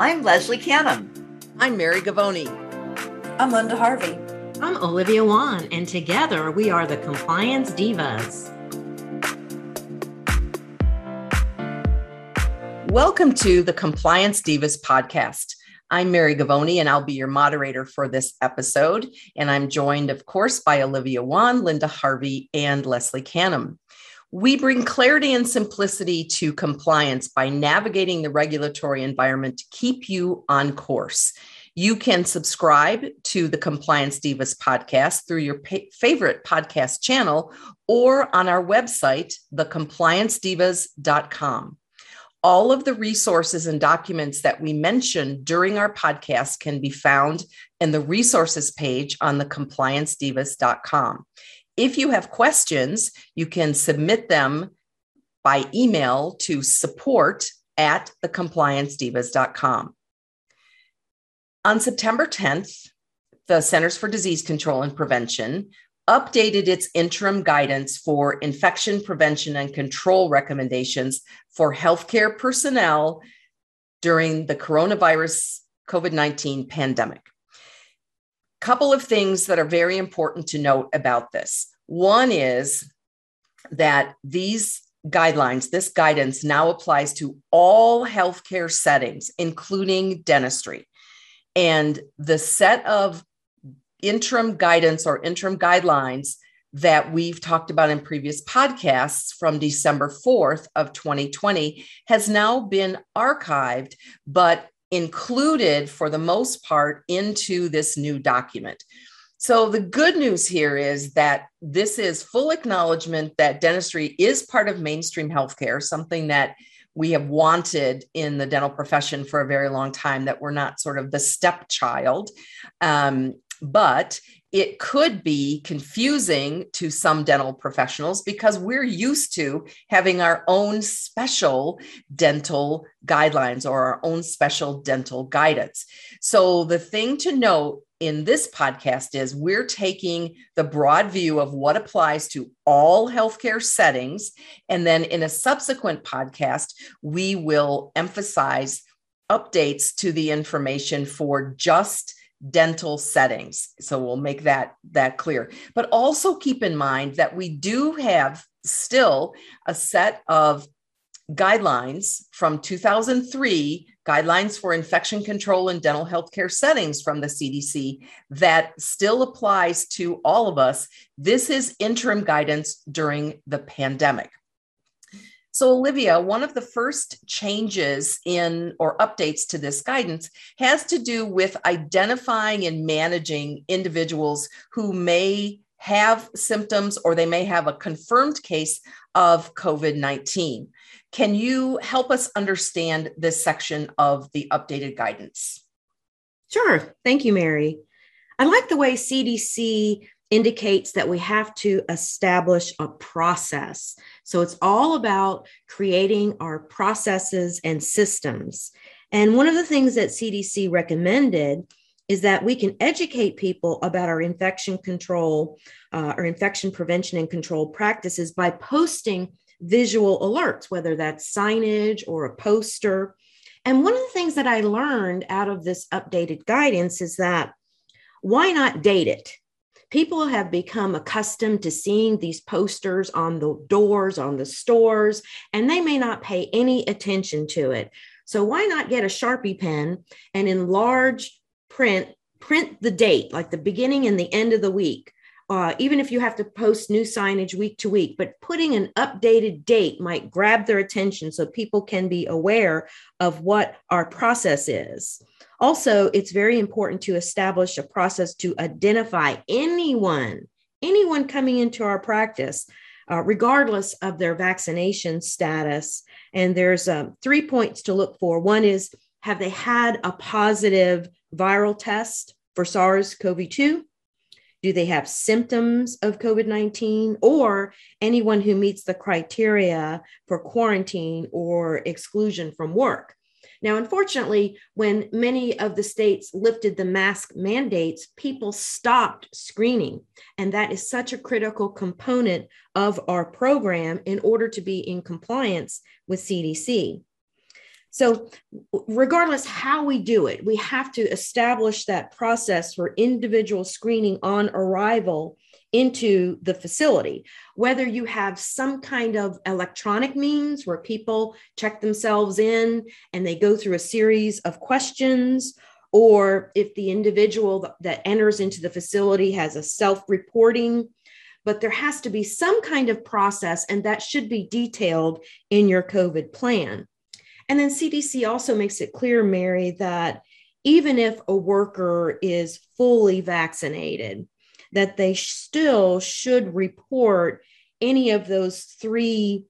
I'm Leslie Canham. I'm Mary Govoni. I'm Linda Harvey. I'm Olivia Wann, and together we are the Compliance Divas. Welcome to the Compliance Divas podcast. I'm Mary Govoni, and I'll be your moderator for this episode. And I'm joined, of course, by Olivia Wann, Linda Harvey, and Leslie Canham. We bring clarity and simplicity to compliance by navigating the regulatory environment to keep you on course. You can subscribe to the Compliance Divas podcast through your pa- favorite podcast channel or on our website, thecompliancedivas.com. All of the resources and documents that we mentioned during our podcast can be found in the resources page on thecompliancedivas.com. If you have questions, you can submit them by email to support at thecompliancedivas.com. On September 10th, the Centers for Disease Control and Prevention updated its interim guidance for infection prevention and control recommendations for healthcare personnel during the coronavirus COVID 19 pandemic couple of things that are very important to note about this. One is that these guidelines, this guidance now applies to all healthcare settings, including dentistry. And the set of interim guidance or interim guidelines that we've talked about in previous podcasts from December 4th of 2020 has now been archived, but included for the most part into this new document. So, the good news here is that this is full acknowledgement that dentistry is part of mainstream healthcare, something that we have wanted in the dental profession for a very long time, that we're not sort of the stepchild. Um, but it could be confusing to some dental professionals because we're used to having our own special dental guidelines or our own special dental guidance. So, the thing to note in this podcast is we're taking the broad view of what applies to all healthcare settings. And then in a subsequent podcast, we will emphasize updates to the information for just dental settings. So we'll make that that clear. But also keep in mind that we do have still a set of guidelines from 2003 guidelines for infection control in dental healthcare settings from the CDC that still applies to all of us. This is interim guidance during the pandemic so, Olivia, one of the first changes in or updates to this guidance has to do with identifying and managing individuals who may have symptoms or they may have a confirmed case of COVID 19. Can you help us understand this section of the updated guidance? Sure. Thank you, Mary. I like the way CDC indicates that we have to establish a process. So it's all about creating our processes and systems. And one of the things that CDC recommended is that we can educate people about our infection control uh, or infection prevention and control practices by posting visual alerts, whether that's signage or a poster. And one of the things that I learned out of this updated guidance is that why not date it? People have become accustomed to seeing these posters on the doors, on the stores, and they may not pay any attention to it. So, why not get a Sharpie pen and in large print, print the date, like the beginning and the end of the week? Uh, even if you have to post new signage week to week, but putting an updated date might grab their attention so people can be aware of what our process is. Also, it's very important to establish a process to identify anyone, anyone coming into our practice, uh, regardless of their vaccination status. And there's um, three points to look for. One is have they had a positive viral test for SARS CoV 2? Do they have symptoms of COVID 19 or anyone who meets the criteria for quarantine or exclusion from work? Now, unfortunately, when many of the states lifted the mask mandates, people stopped screening. And that is such a critical component of our program in order to be in compliance with CDC. So, regardless how we do it, we have to establish that process for individual screening on arrival into the facility. Whether you have some kind of electronic means where people check themselves in and they go through a series of questions, or if the individual that enters into the facility has a self reporting but there has to be some kind of process, and that should be detailed in your COVID plan. And then CDC also makes it clear, Mary, that even if a worker is fully vaccinated, that they still should report any of those three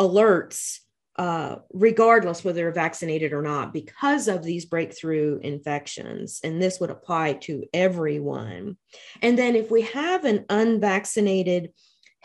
alerts uh, regardless whether they're vaccinated or not, because of these breakthrough infections. And this would apply to everyone. And then if we have an unvaccinated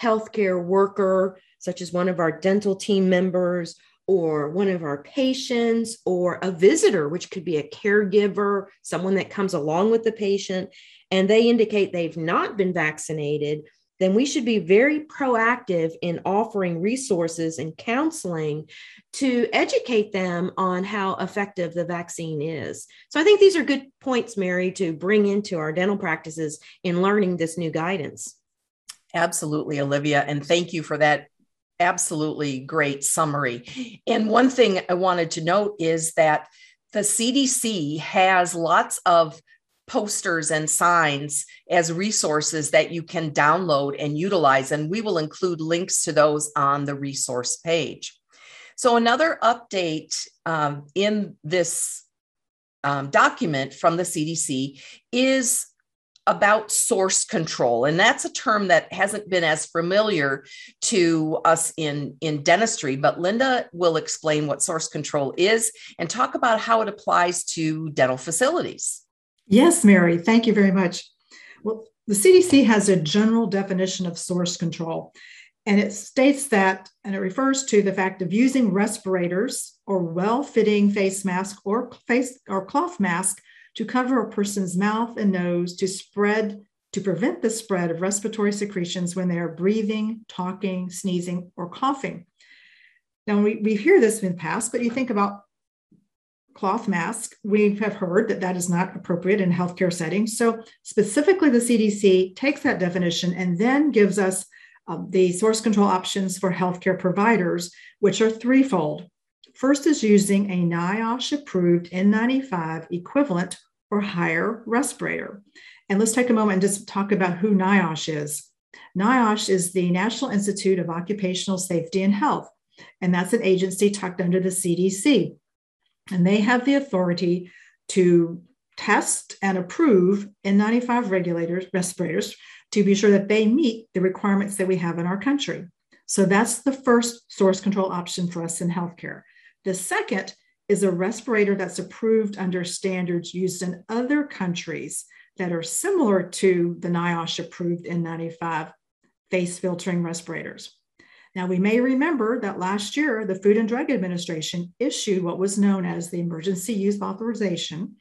healthcare worker, such as one of our dental team members, or one of our patients, or a visitor, which could be a caregiver, someone that comes along with the patient, and they indicate they've not been vaccinated, then we should be very proactive in offering resources and counseling to educate them on how effective the vaccine is. So I think these are good points, Mary, to bring into our dental practices in learning this new guidance. Absolutely, Olivia. And thank you for that absolutely great summary. And one thing I wanted to note is that the CDC has lots of posters and signs as resources that you can download and utilize. And we will include links to those on the resource page. So, another update um, in this um, document from the CDC is about source control and that's a term that hasn't been as familiar to us in in dentistry but linda will explain what source control is and talk about how it applies to dental facilities Yes, Mary, thank you very much. Well, the CDC has a general definition of source control, and it states that, and it refers to the fact of using respirators or well-fitting face mask or face or cloth mask to cover a person's mouth and nose to spread to prevent the spread of respiratory secretions when they are breathing, talking, sneezing, or coughing. Now, we, we hear this in the past, but you think about cloth mask, we have heard that that is not appropriate in healthcare settings. So, specifically, the CDC takes that definition and then gives us uh, the source control options for healthcare providers, which are threefold. First is using a NIOSH approved N95 equivalent or higher respirator. And let's take a moment and just talk about who NIOSH is. NIOSH is the National Institute of Occupational Safety and Health, and that's an agency tucked under the CDC and they have the authority to test and approve N95 regulators, respirators, to be sure that they meet the requirements that we have in our country. So that's the first source control option for us in healthcare. The second is a respirator that's approved under standards used in other countries that are similar to the NIOSH approved N95 face filtering respirators. Now, we may remember that last year, the Food and Drug Administration issued what was known as the Emergency Use Authorization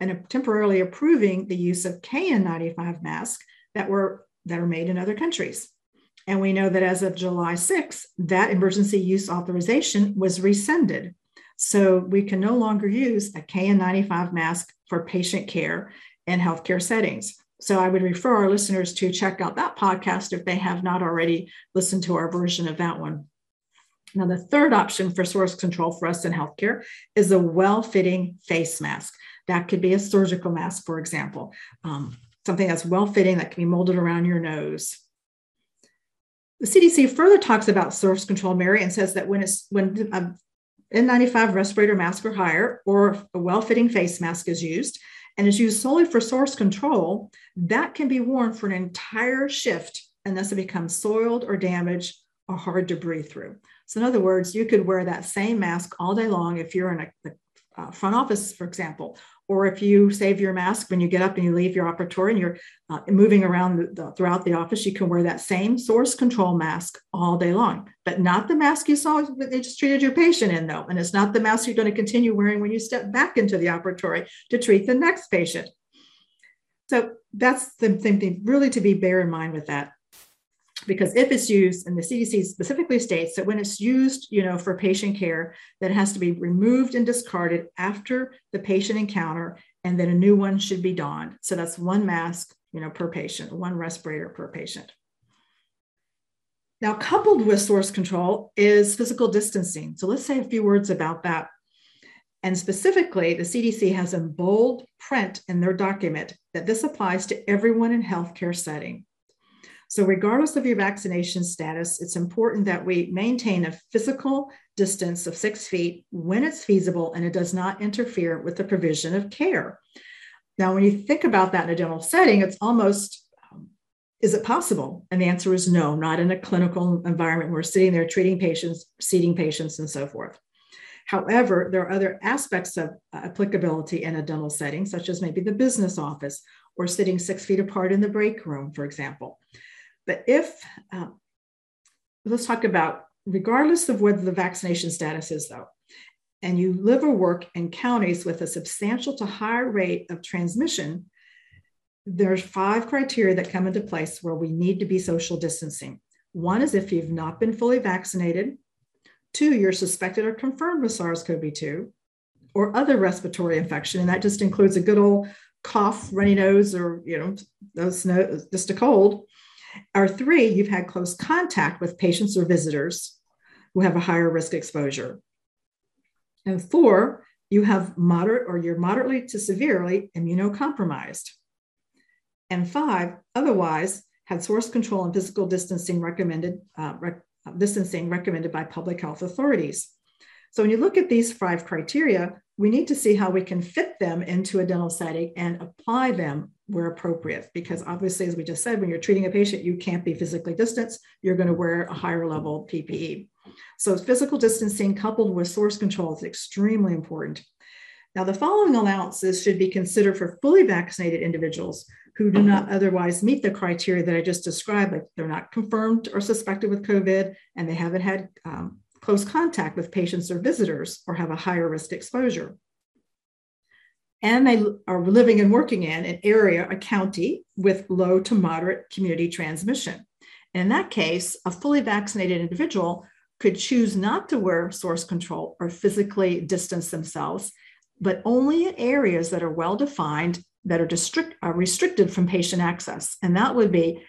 and temporarily approving the use of KN95 masks that were that are made in other countries. And we know that as of July 6th, that emergency use authorization was rescinded. So we can no longer use a KN95 mask for patient care in healthcare settings. So I would refer our listeners to check out that podcast if they have not already listened to our version of that one. Now, the third option for source control for us in healthcare is a well fitting face mask. That could be a surgical mask, for example, um, something that's well fitting that can be molded around your nose. The CDC further talks about source control, Mary, and says that when it's when a N95 respirator mask or higher, or a well fitting face mask is used, and is used solely for source control, that can be worn for an entire shift unless it becomes soiled or damaged or hard to breathe through. So, in other words, you could wear that same mask all day long if you're in a, uh, front office, for example, or if you save your mask when you get up and you leave your operatory and you're uh, moving around the, the, throughout the office, you can wear that same source control mask all day long, but not the mask you saw that they just treated your patient in, though. And it's not the mask you're going to continue wearing when you step back into the operatory to treat the next patient. So that's the same thing really to be bear in mind with that. Because if it's used, and the CDC specifically states that when it's used, you know, for patient care, that it has to be removed and discarded after the patient encounter, and then a new one should be donned. So that's one mask, you know, per patient, one respirator per patient. Now, coupled with source control is physical distancing. So let's say a few words about that. And specifically, the CDC has in bold print in their document that this applies to everyone in healthcare setting. So, regardless of your vaccination status, it's important that we maintain a physical distance of six feet when it's feasible and it does not interfere with the provision of care. Now, when you think about that in a dental setting, it's almost um, is it possible? And the answer is no, not in a clinical environment. We're sitting there treating patients, seating patients, and so forth. However, there are other aspects of uh, applicability in a dental setting, such as maybe the business office or sitting six feet apart in the break room, for example. But if, uh, let's talk about, regardless of whether the vaccination status is, though, and you live or work in counties with a substantial to higher rate of transmission, there's five criteria that come into place where we need to be social distancing. One is if you've not been fully vaccinated, Two, you're suspected or confirmed with SARS CoV 2 or other respiratory infection. And that just includes a good old cough, runny nose, or, you know, those, just a cold. Or three, you've had close contact with patients or visitors who have a higher risk exposure. And four, you have moderate or you're moderately to severely immunocompromised. And five, otherwise, had source control and physical distancing recommended, uh, rec- distancing recommended by public health authorities. So when you look at these five criteria, we need to see how we can fit them into a dental setting and apply them where appropriate. Because obviously, as we just said, when you're treating a patient, you can't be physically distanced. You're going to wear a higher level PPE. So physical distancing coupled with source control is extremely important. Now, the following allowances should be considered for fully vaccinated individuals who do not otherwise meet the criteria that I just described, like they're not confirmed or suspected with COVID, and they haven't had um, close contact with patients or visitors or have a higher risk exposure. And they are living and working in an area, a county with low to moderate community transmission. And in that case, a fully vaccinated individual could choose not to wear source control or physically distance themselves, but only in areas that are well defined that are district, uh, restricted from patient access. And that would be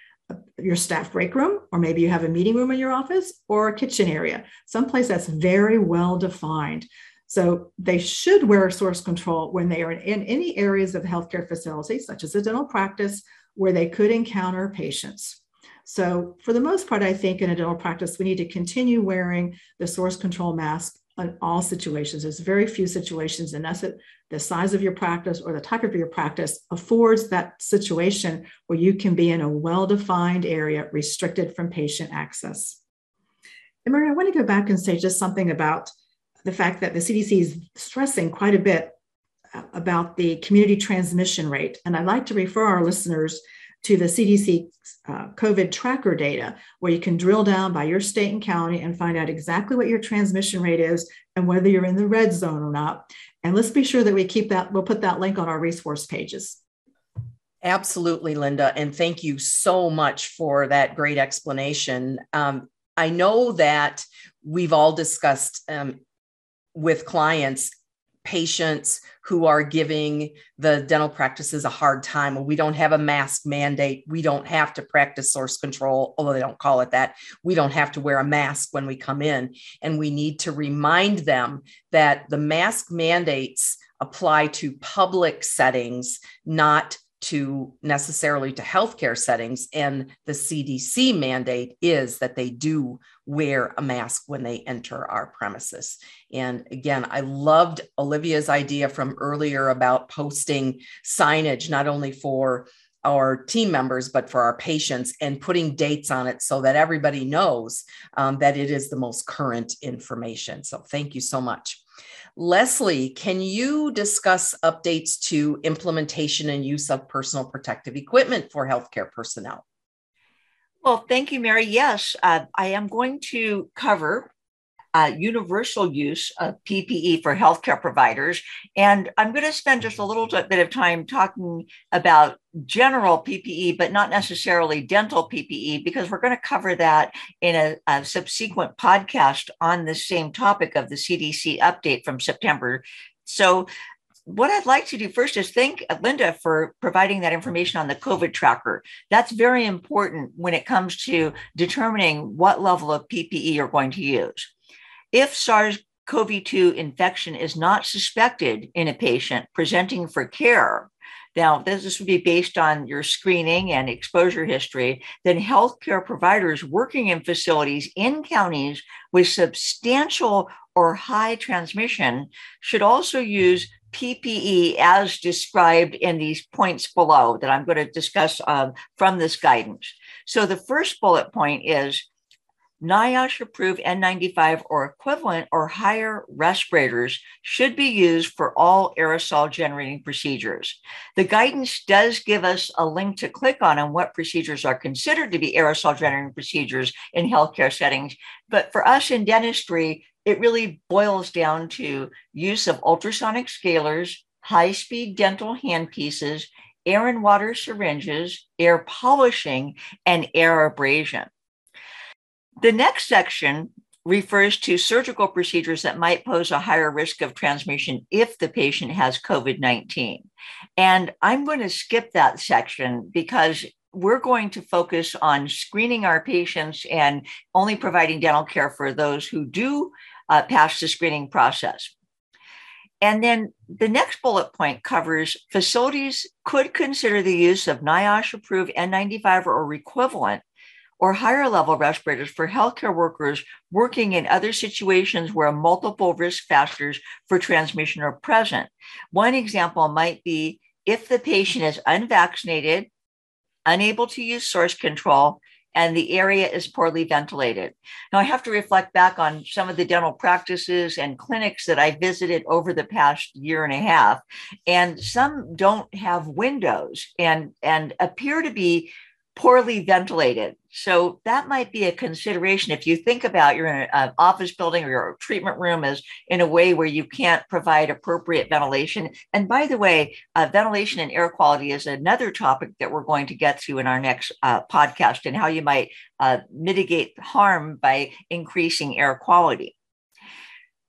your staff break room, or maybe you have a meeting room in your office or a kitchen area, someplace that's very well defined. So they should wear source control when they are in any areas of healthcare facilities, such as a dental practice, where they could encounter patients. So, for the most part, I think in a dental practice, we need to continue wearing the source control mask in all situations. There's very few situations, and that's it. The size of your practice or the type of your practice affords that situation where you can be in a well defined area restricted from patient access. And I want to go back and say just something about the fact that the CDC is stressing quite a bit uh, about the community transmission rate. And I'd like to refer our listeners to the CDC uh, COVID tracker data, where you can drill down by your state and county and find out exactly what your transmission rate is and whether you're in the red zone or not. And let's be sure that we keep that, we'll put that link on our resource pages. Absolutely, Linda. And thank you so much for that great explanation. Um, I know that we've all discussed um, with clients patients who are giving the dental practices a hard time. We don't have a mask mandate. We don't have to practice source control, although they don't call it that. We don't have to wear a mask when we come in. And we need to remind them that the mask mandates apply to public settings, not to necessarily to healthcare settings and the CDC mandate is that they do wear a mask when they enter our premises. And again, I loved Olivia's idea from earlier about posting signage not only for our team members, but for our patients and putting dates on it so that everybody knows um, that it is the most current information. So, thank you so much. Leslie, can you discuss updates to implementation and use of personal protective equipment for healthcare personnel? Well, thank you, Mary. Yes, uh, I am going to cover uh, universal use of PPE for healthcare providers. And I'm going to spend just a little bit of time talking about general PPE, but not necessarily dental PPE, because we're going to cover that in a, a subsequent podcast on the same topic of the CDC update from September. So what I'd like to do first is thank Linda for providing that information on the COVID tracker. That's very important when it comes to determining what level of PPE you're going to use. If SARS CoV 2 infection is not suspected in a patient presenting for care, now this would be based on your screening and exposure history, then healthcare providers working in facilities in counties with substantial or high transmission should also use PPE as described in these points below that I'm going to discuss uh, from this guidance. So the first bullet point is NIOSH approved N95 or equivalent or higher respirators should be used for all aerosol generating procedures. The guidance does give us a link to click on on what procedures are considered to be aerosol generating procedures in healthcare settings. But for us in dentistry, it really boils down to use of ultrasonic scalers, high speed dental handpieces, air and water syringes, air polishing, and air abrasion. The next section refers to surgical procedures that might pose a higher risk of transmission if the patient has COVID 19. And I'm going to skip that section because we're going to focus on screening our patients and only providing dental care for those who do uh, pass the screening process. And then the next bullet point covers facilities could consider the use of NIOSH approved N95 or equivalent or higher level respirators for healthcare workers working in other situations where multiple risk factors for transmission are present. One example might be if the patient is unvaccinated, unable to use source control, and the area is poorly ventilated. Now, I have to reflect back on some of the dental practices and clinics that I visited over the past year and a half, and some don't have windows and, and appear to be poorly ventilated. So that might be a consideration if you think about you're in an office building or your treatment room is in a way where you can't provide appropriate ventilation. And by the way, uh, ventilation and air quality is another topic that we're going to get to in our next uh, podcast and how you might uh, mitigate harm by increasing air quality.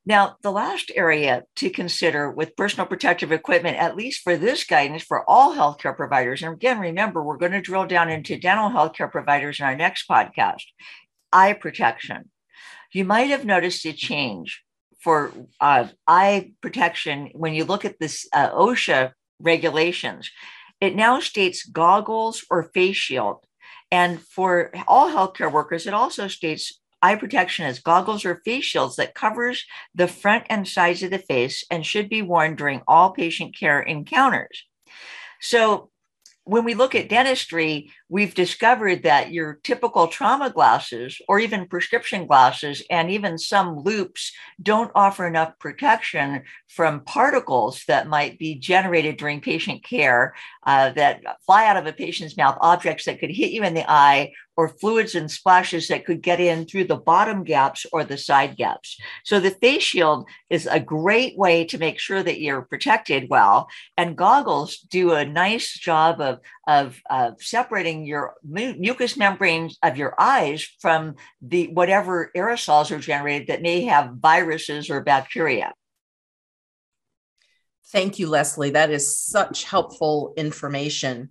Now, the last area to consider with personal protective equipment, at least for this guidance for all healthcare providers, and again, remember, we're going to drill down into dental healthcare providers in our next podcast eye protection. You might have noticed a change for uh, eye protection when you look at this uh, OSHA regulations. It now states goggles or face shield. And for all healthcare workers, it also states eye protection is goggles or face shields that covers the front and sides of the face and should be worn during all patient care encounters. So when we look at dentistry, we've discovered that your typical trauma glasses or even prescription glasses and even some loupes don't offer enough protection from particles that might be generated during patient care uh, that fly out of a patient's mouth, objects that could hit you in the eye or fluids and splashes that could get in through the bottom gaps or the side gaps. So the face shield is a great way to make sure that you're protected well. And goggles do a nice job of, of, of separating your mucous membranes of your eyes from the whatever aerosols are generated that may have viruses or bacteria. Thank you, Leslie. That is such helpful information.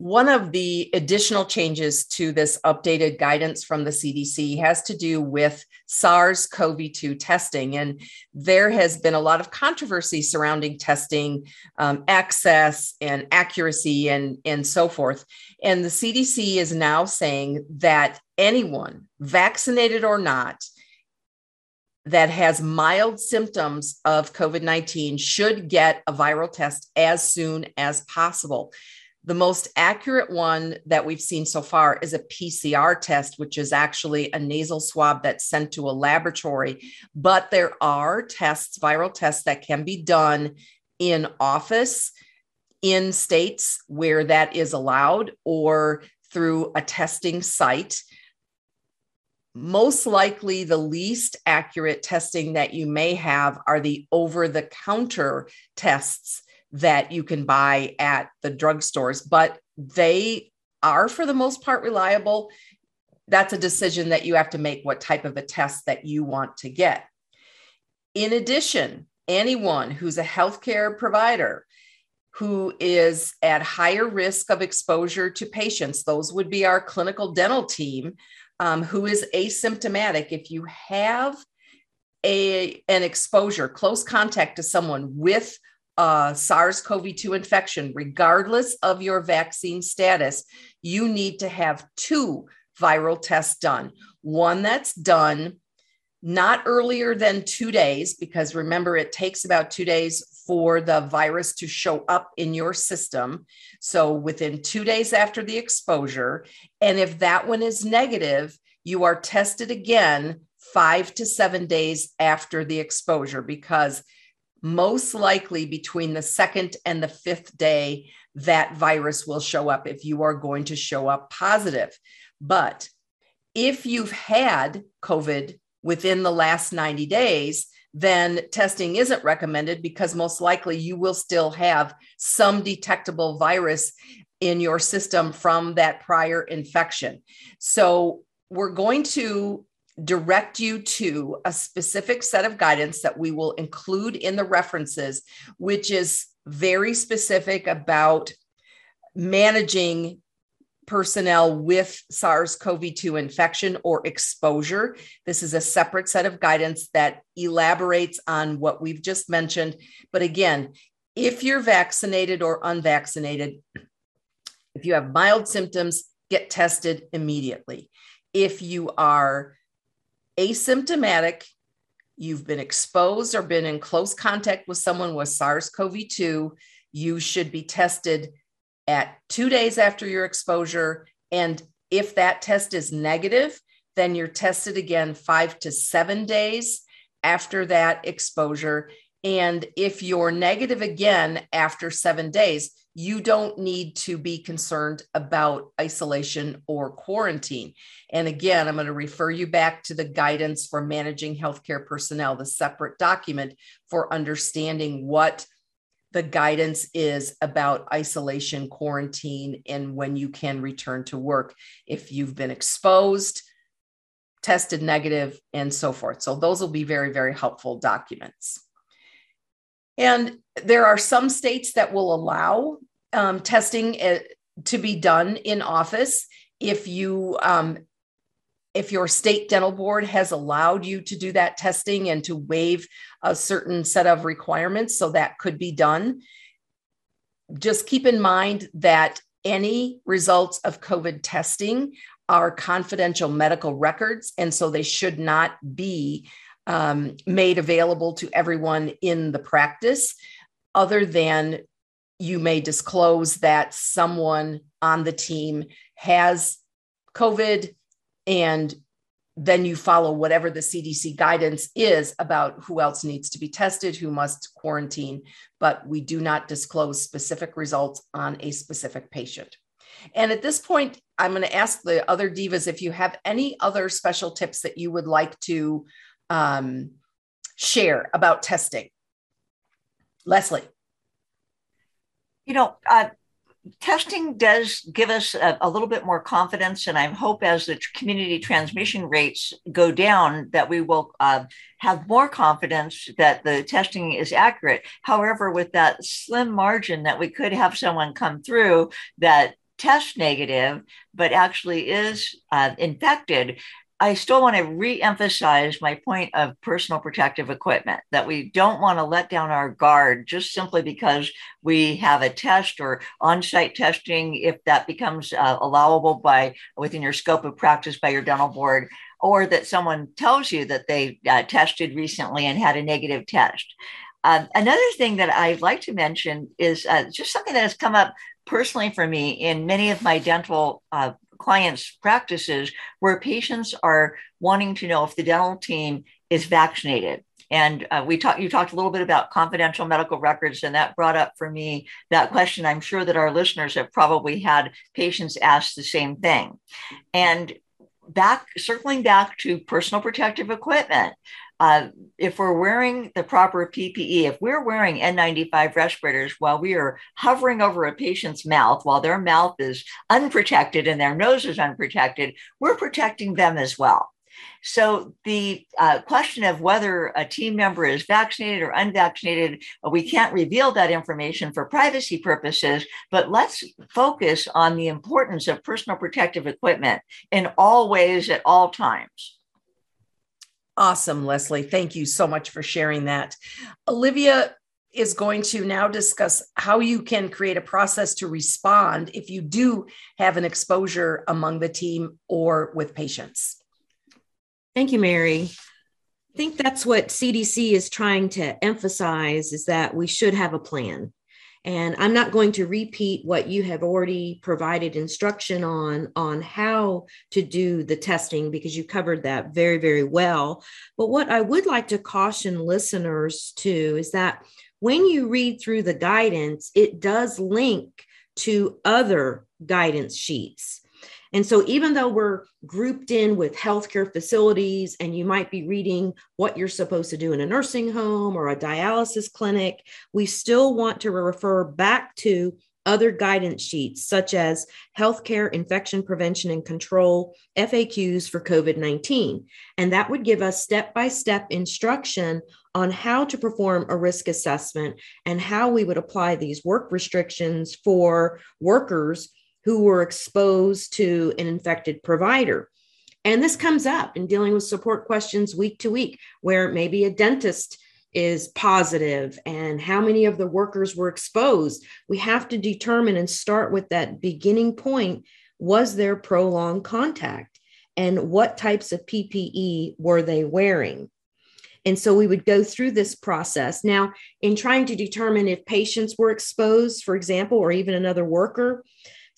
One of the additional changes to this updated guidance from the CDC has to do with SARS CoV 2 testing. And there has been a lot of controversy surrounding testing um, access and accuracy and, and so forth. And the CDC is now saying that anyone, vaccinated or not, that has mild symptoms of COVID 19 should get a viral test as soon as possible. The most accurate one that we've seen so far is a PCR test, which is actually a nasal swab that's sent to a laboratory. But there are tests, viral tests, that can be done in office in states where that is allowed or through a testing site. most likely the least accurate testing that you may have are the over the counter tests that you can buy at the drugstores, but they are for the most part reliable. That's a decision that you have to make what type of a test that you want to get. In addition, anyone who's a healthcare provider who is at higher risk of exposure to patients, those would be our clinical dental team, um, who is asymptomatic. If you have a, an exposure, close contact to someone with uh, SARS CoV 2 infection, regardless of your vaccine status, you need to have two viral tests done. One that's done not earlier than two days, because remember, it takes about two days for the virus to show up in your system. So within two days after the exposure. And if that one is negative, you are tested again five to seven days after the exposure, because most likely between the second and the fifth day, that virus will show up if you are going to show up positive. But if you've had COVID within the last 90 days, then testing isn't recommended because most likely you will still have some detectable virus in your system from that prior infection. So, we're going to direct you to a specific set of guidance that we will include in the references, which is very specific about managing personnel with SARS CoV 2 infection or exposure. This is a separate set of guidance that elaborates on what we've just mentioned. But again, if you're vaccinated or unvaccinated, if you have mild symptoms, get tested immediately. If you are asymptomatic, you've been exposed or been in close contact with someone with SARS CoV 2, you should be tested at two days after your exposure. And if that test is negative, then you're tested again five to seven days after that exposure. And if you're negative again after seven days, you don't need to be concerned about isolation or quarantine. And again, I'm going to refer you back to the guidance for managing healthcare personnel, the separate document for understanding what the guidance is about isolation, quarantine, and when you can return to work if you've been exposed, tested negative, and so forth. So, those will be very, very helpful documents. And there are some states that will allow um, testing uh, to be done in office if you um, if your state dental board has allowed you to do that testing and to waive a certain set of requirements, so that could be done. Just keep in mind that any results of COVID testing are confidential medical records, and so they should not be um, made available to everyone in the practice, other than you may disclose that someone on the team has COVID and then you follow whatever the CDC guidance is about who else needs to be tested, who must quarantine, but we do not disclose specific results on a specific patient. And at this point, I'm going to ask the other divas if you have any other special tips that you would like to um, share about testing. Leslie. You know, uh, testing does give us a, a, little bit more confidence, and I hope as the community transmission rates go down, that we will uh, have more confidence that the testing is accurate. However, with that slim margin that we could have someone come through that test negative, but actually is uh, infected, I still want to re-emphasize my point of personal protective equipment that we don't want to let down our guard just simply because we have a test or on-site testing if that becomes uh, allowable by within your scope of practice by your dental board or that someone tells you that they uh, tested recently and had a negative test. Um, another thing that I'd like to mention is uh, just something that has come up personally for me in many of my dental uh, clients' practices where patients are wanting to know if the dental team is vaccinated. And uh, we talked, you talked a little bit about confidential medical records, and that brought up for me that question. I'm sure that our listeners have probably had patients ask the same thing. And back circling back to personal protective equipment uh, if we're wearing the proper ppe if we're wearing n95 respirators while we are hovering over a patient's mouth while their mouth is unprotected and their nose is unprotected we're protecting them as well so the uh, question of whether a team member is vaccinated or unvaccinated, we can't reveal that information for privacy purposes, but let's focus on the importance of personal protective equipment in all ways at all times. Awesome, Leslie. Thank you so much for sharing that. Olivia is going to now discuss how you can create a process to respond if you do have an exposure among the team or with patients. Thank you, Mary. I think that's what CDC is trying to emphasize is that we should have a plan. And I'm not going to repeat what you have already provided instruction on on how to do the testing because you covered that very very well. But what I would like to caution listeners to is that when you read through the guidance, it does link to other guidance sheets. And so, even though we're grouped in with healthcare facilities, and you might be reading what you're supposed to do in a nursing home or a dialysis clinic, we still want to refer back to other guidance sheets, such as Healthcare Infection Prevention and Control FAQs for COVID 19. And that would give us step by step instruction on how to perform a risk assessment and how we would apply these work restrictions for workers who were exposed to an infected provider. And this comes up in dealing with support questions week to week, where maybe a dentist is positive and how many of the workers were exposed. We have to determine and start with that beginning point was there prolonged contact? And what types of PPE were they wearing? And so we would go through this process. Now, in trying to determine if patients were exposed, for example, or even another worker,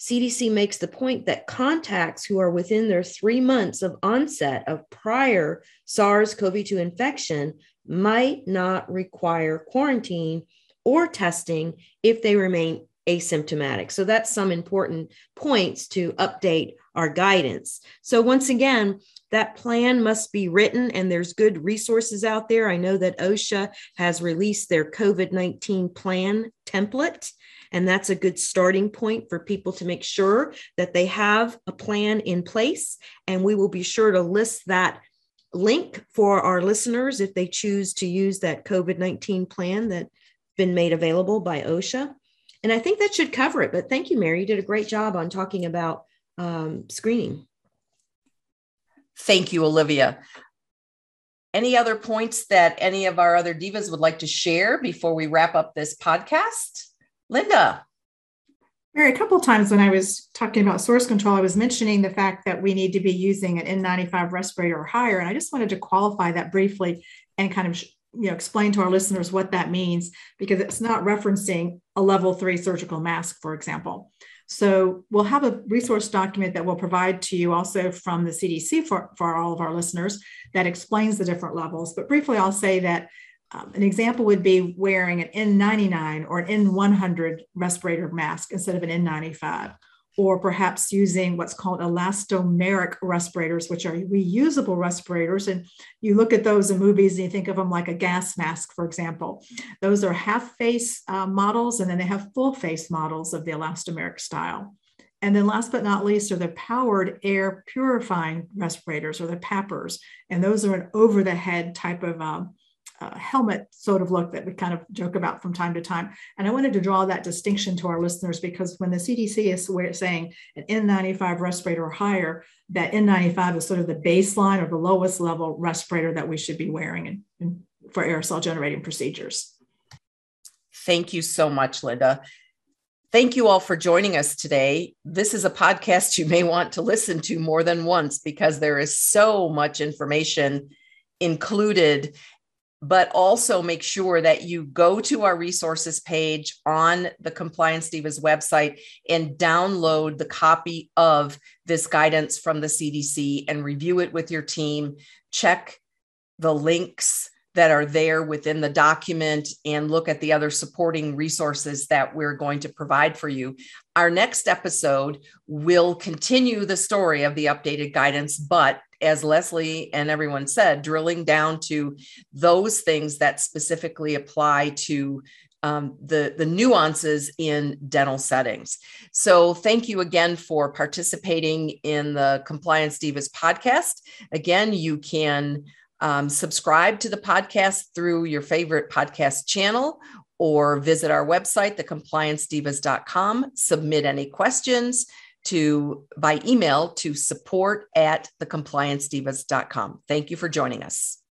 CDC makes the point that contacts who are within their three months of onset of prior SARS CoV 2 infection might not require quarantine or testing if they remain asymptomatic. So that's some important points to update our guidance. So once again, that plan must be written and there's good resources out there. I know that OSHA has released their COVID-19 plan template and that's a good starting point for people to make sure that they have a plan in place. And we will be sure to list that link for our listeners if they choose to use that COVID 19 plan that's been made available by OSHA. And I think that should cover it. But thank you, Mary. You did a great job on talking about um, screening. Thank you, Olivia. Any other points that any of our other divas would like to share before we wrap up this podcast? Linda. Mary, a couple times when I was talking about source control, I was mentioning the fact that we need to be using an N95 respirator or higher. And I just wanted to qualify that briefly and kind of you know explain to our listeners what that means because it's not referencing a level three surgical mask, for example. So we'll have a resource document that we'll provide to you also from the CDC for, for all of our listeners that explains the different levels. But briefly, I'll say that um, an example would be wearing an N99 or an N100 respirator mask instead of an N95, or perhaps using what's called elastomeric respirators, which are reusable respirators. And you look at those in movies and you think of them like a gas mask, for example. Those are half face uh, models, and then they have full face models of the elastomeric style. And then last but not least are the powered air purifying respirators or the PAPRs. And those are an over the head type of um, uh, helmet sort of look that we kind of joke about from time to time. And I wanted to draw that distinction to our listeners because when the CDC is saying an N95 respirator or higher, that N95 is sort of the baseline or the lowest level respirator that we should be wearing in, in, for aerosol generating procedures. Thank you so much, Linda. Thank you all for joining us today. This is a podcast you may want to listen to more than once because there is so much information included but also make sure that you go to our resources page on the Compliance Divas website and download the copy of this guidance from the CDC and review it with your team. Check the links that are there within the document and look at the other supporting resources that we're going to provide for you. Our next episode will continue the story of the updated guidance, but as Leslie and everyone said, drilling down to those things that specifically apply to um, the, the nuances in dental settings. So, thank you again for participating in the Compliance Divas podcast. Again, you can um, subscribe to the podcast through your favorite podcast channel or visit our website, thecompliancedivas.com. Submit any questions to by email to support at thecompliancedivas.com. Thank you for joining us.